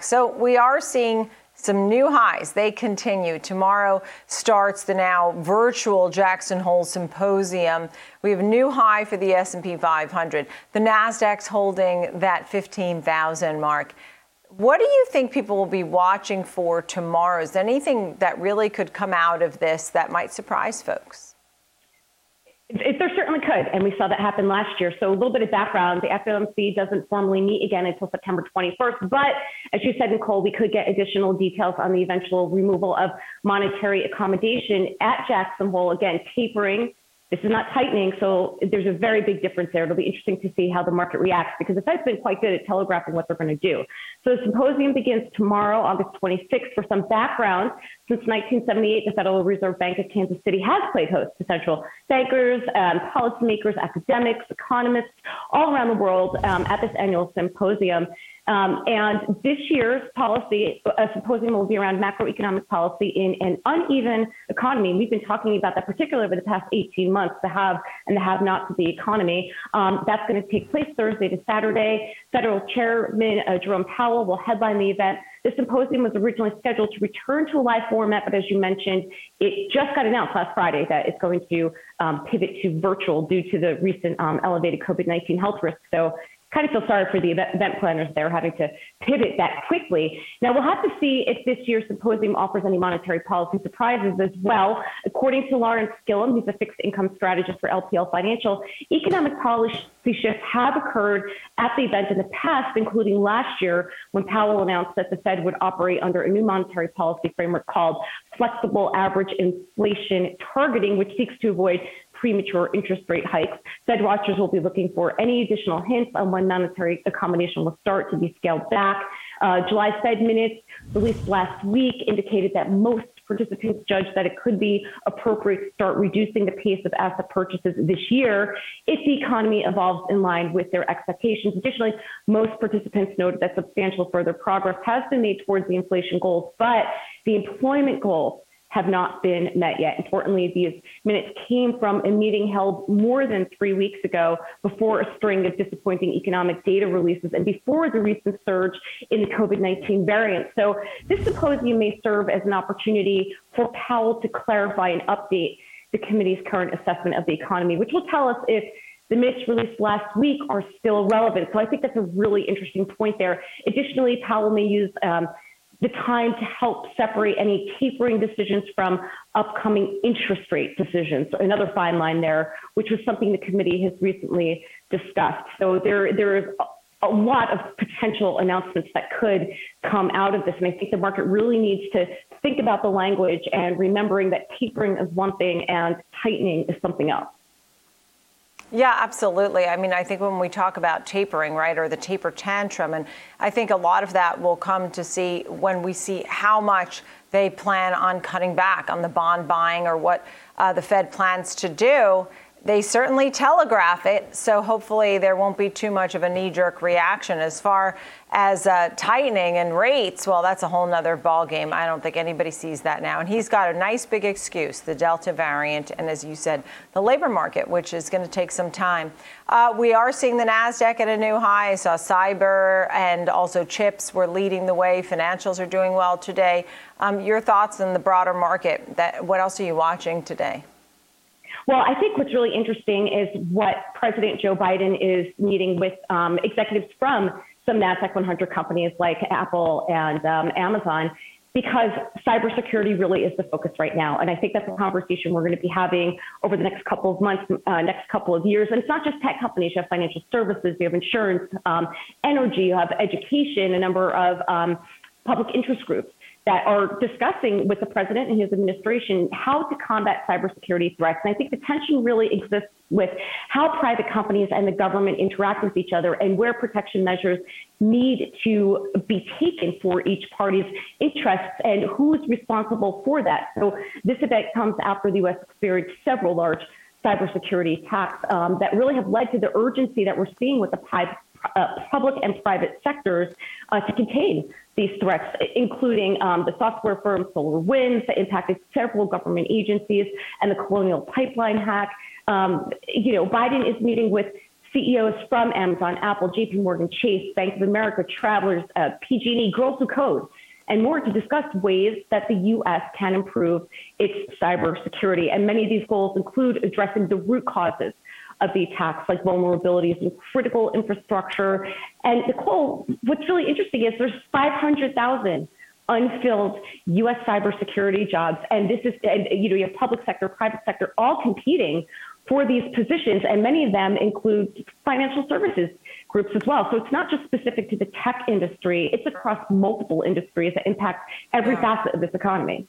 NASDAQ. So we are seeing some new highs. They continue. Tomorrow starts the now virtual Jackson Hole Symposium. We have a new high for the S&P 500. The Nasdaq's holding that 15,000 mark. What do you think people will be watching for tomorrow? Is anything that really could come out of this that might surprise folks? It, there certainly could, and we saw that happen last year. So a little bit of background: the FOMC doesn't formally meet again until September 21st. But as you said, Nicole, we could get additional details on the eventual removal of monetary accommodation at Jackson Hole. Again, tapering this is not tightening, so there's a very big difference there. It'll be interesting to see how the market reacts because the Fed's been quite good at telegraphing what they're going to do. So the symposium begins tomorrow, August 26th. For some background, since 1978, the Federal Reserve Bank of Kansas City has played host to central bankers, um, policymakers, academics, economists all around the world um, at this annual symposium. Um, and this year's policy, a symposium will be around macroeconomic policy in an uneven economy. We've been talking about that particularly over the past 18 months, the have and the have nots of the economy. Um, that's going to take place Thursday to Saturday. Federal Chairman uh, Jerome Powell will headline the event. The symposium was originally scheduled to return to a live format, but as you mentioned, it just got announced last Friday that it's going to um, pivot to virtual due to the recent um, elevated COVID 19 health risks. So kind of feel sorry for the event planners there having to pivot that quickly. Now we'll have to see if this year's symposium offers any monetary policy surprises as well. According to Lawrence Gillum, he's a fixed income strategist for LPL Financial, economic policy shifts have occurred at the event in the past, including last year when Powell announced that the Fed would operate under a new monetary policy framework called flexible average inflation targeting, which seeks to avoid premature interest rate hikes. Fed watchers will be looking for any additional hints on when monetary accommodation will start to be scaled back. Uh, July Fed minutes released last week indicated that most participants judged that it could be appropriate to start reducing the pace of asset purchases this year if the economy evolves in line with their expectations. Additionally, most participants noted that substantial further progress has been made towards the inflation goals, but the employment goals have not been met yet. Importantly, these minutes came from a meeting held more than three weeks ago before a string of disappointing economic data releases and before the recent surge in the COVID 19 variant. So, this symposium may serve as an opportunity for Powell to clarify and update the committee's current assessment of the economy, which will tell us if the minutes released last week are still relevant. So I think that's a really interesting point there. Additionally, Powell may use um, the time to help separate any tapering decisions from upcoming interest rate decisions. Another fine line there, which was something the committee has recently discussed. So there, there is a lot of potential announcements that could come out of this. And I think the market really needs to think about the language and remembering that tapering is one thing and tightening is something else. Yeah, absolutely. I mean, I think when we talk about tapering, right, or the taper tantrum, and I think a lot of that will come to see when we see how much they plan on cutting back on the bond buying or what uh, the Fed plans to do they certainly telegraph it, so hopefully there won't be too much of a knee jerk reaction. As far as uh, tightening and rates, well, that's a whole nother ballgame. I don't think anybody sees that now. And he's got a nice big excuse the Delta variant, and as you said, the labor market, which is going to take some time. Uh, we are seeing the NASDAQ at a new high. I saw cyber and also chips were leading the way. Financials are doing well today. Um, your thoughts on the broader market? That, what else are you watching today? Well, I think what's really interesting is what President Joe Biden is meeting with um, executives from some NASDAQ 100 companies like Apple and um, Amazon, because cybersecurity really is the focus right now. And I think that's a conversation we're going to be having over the next couple of months, uh, next couple of years. And it's not just tech companies, you have financial services, you have insurance, um, energy, you have education, a number of um, public interest groups that are discussing with the president and his administration how to combat cybersecurity threats. And I think the tension really exists with how private companies and the government interact with each other and where protection measures need to be taken for each party's interests and who is responsible for that. So this event comes after the U.S. experienced several large cybersecurity attacks um, that really have led to the urgency that we're seeing with the uh, public and private sectors uh, to contain these threats, including um, the software firm SolarWinds that impacted several government agencies and the Colonial Pipeline hack. Um, you know, Biden is meeting with CEOs from Amazon, Apple, JP Morgan, Chase, Bank of America, Travelers, uh, PG&E, Girls Who Code, and more to discuss ways that the U.S. can improve its cybersecurity. And many of these goals include addressing the root causes of the attacks, like vulnerabilities in critical infrastructure. And Nicole, what's really interesting is there's 500,000 unfilled U.S. cybersecurity jobs, and this is, and, you know, you have public sector, private sector, all competing for these positions, and many of them include financial services groups as well. So it's not just specific to the tech industry; it's across multiple industries that impact every facet of this economy.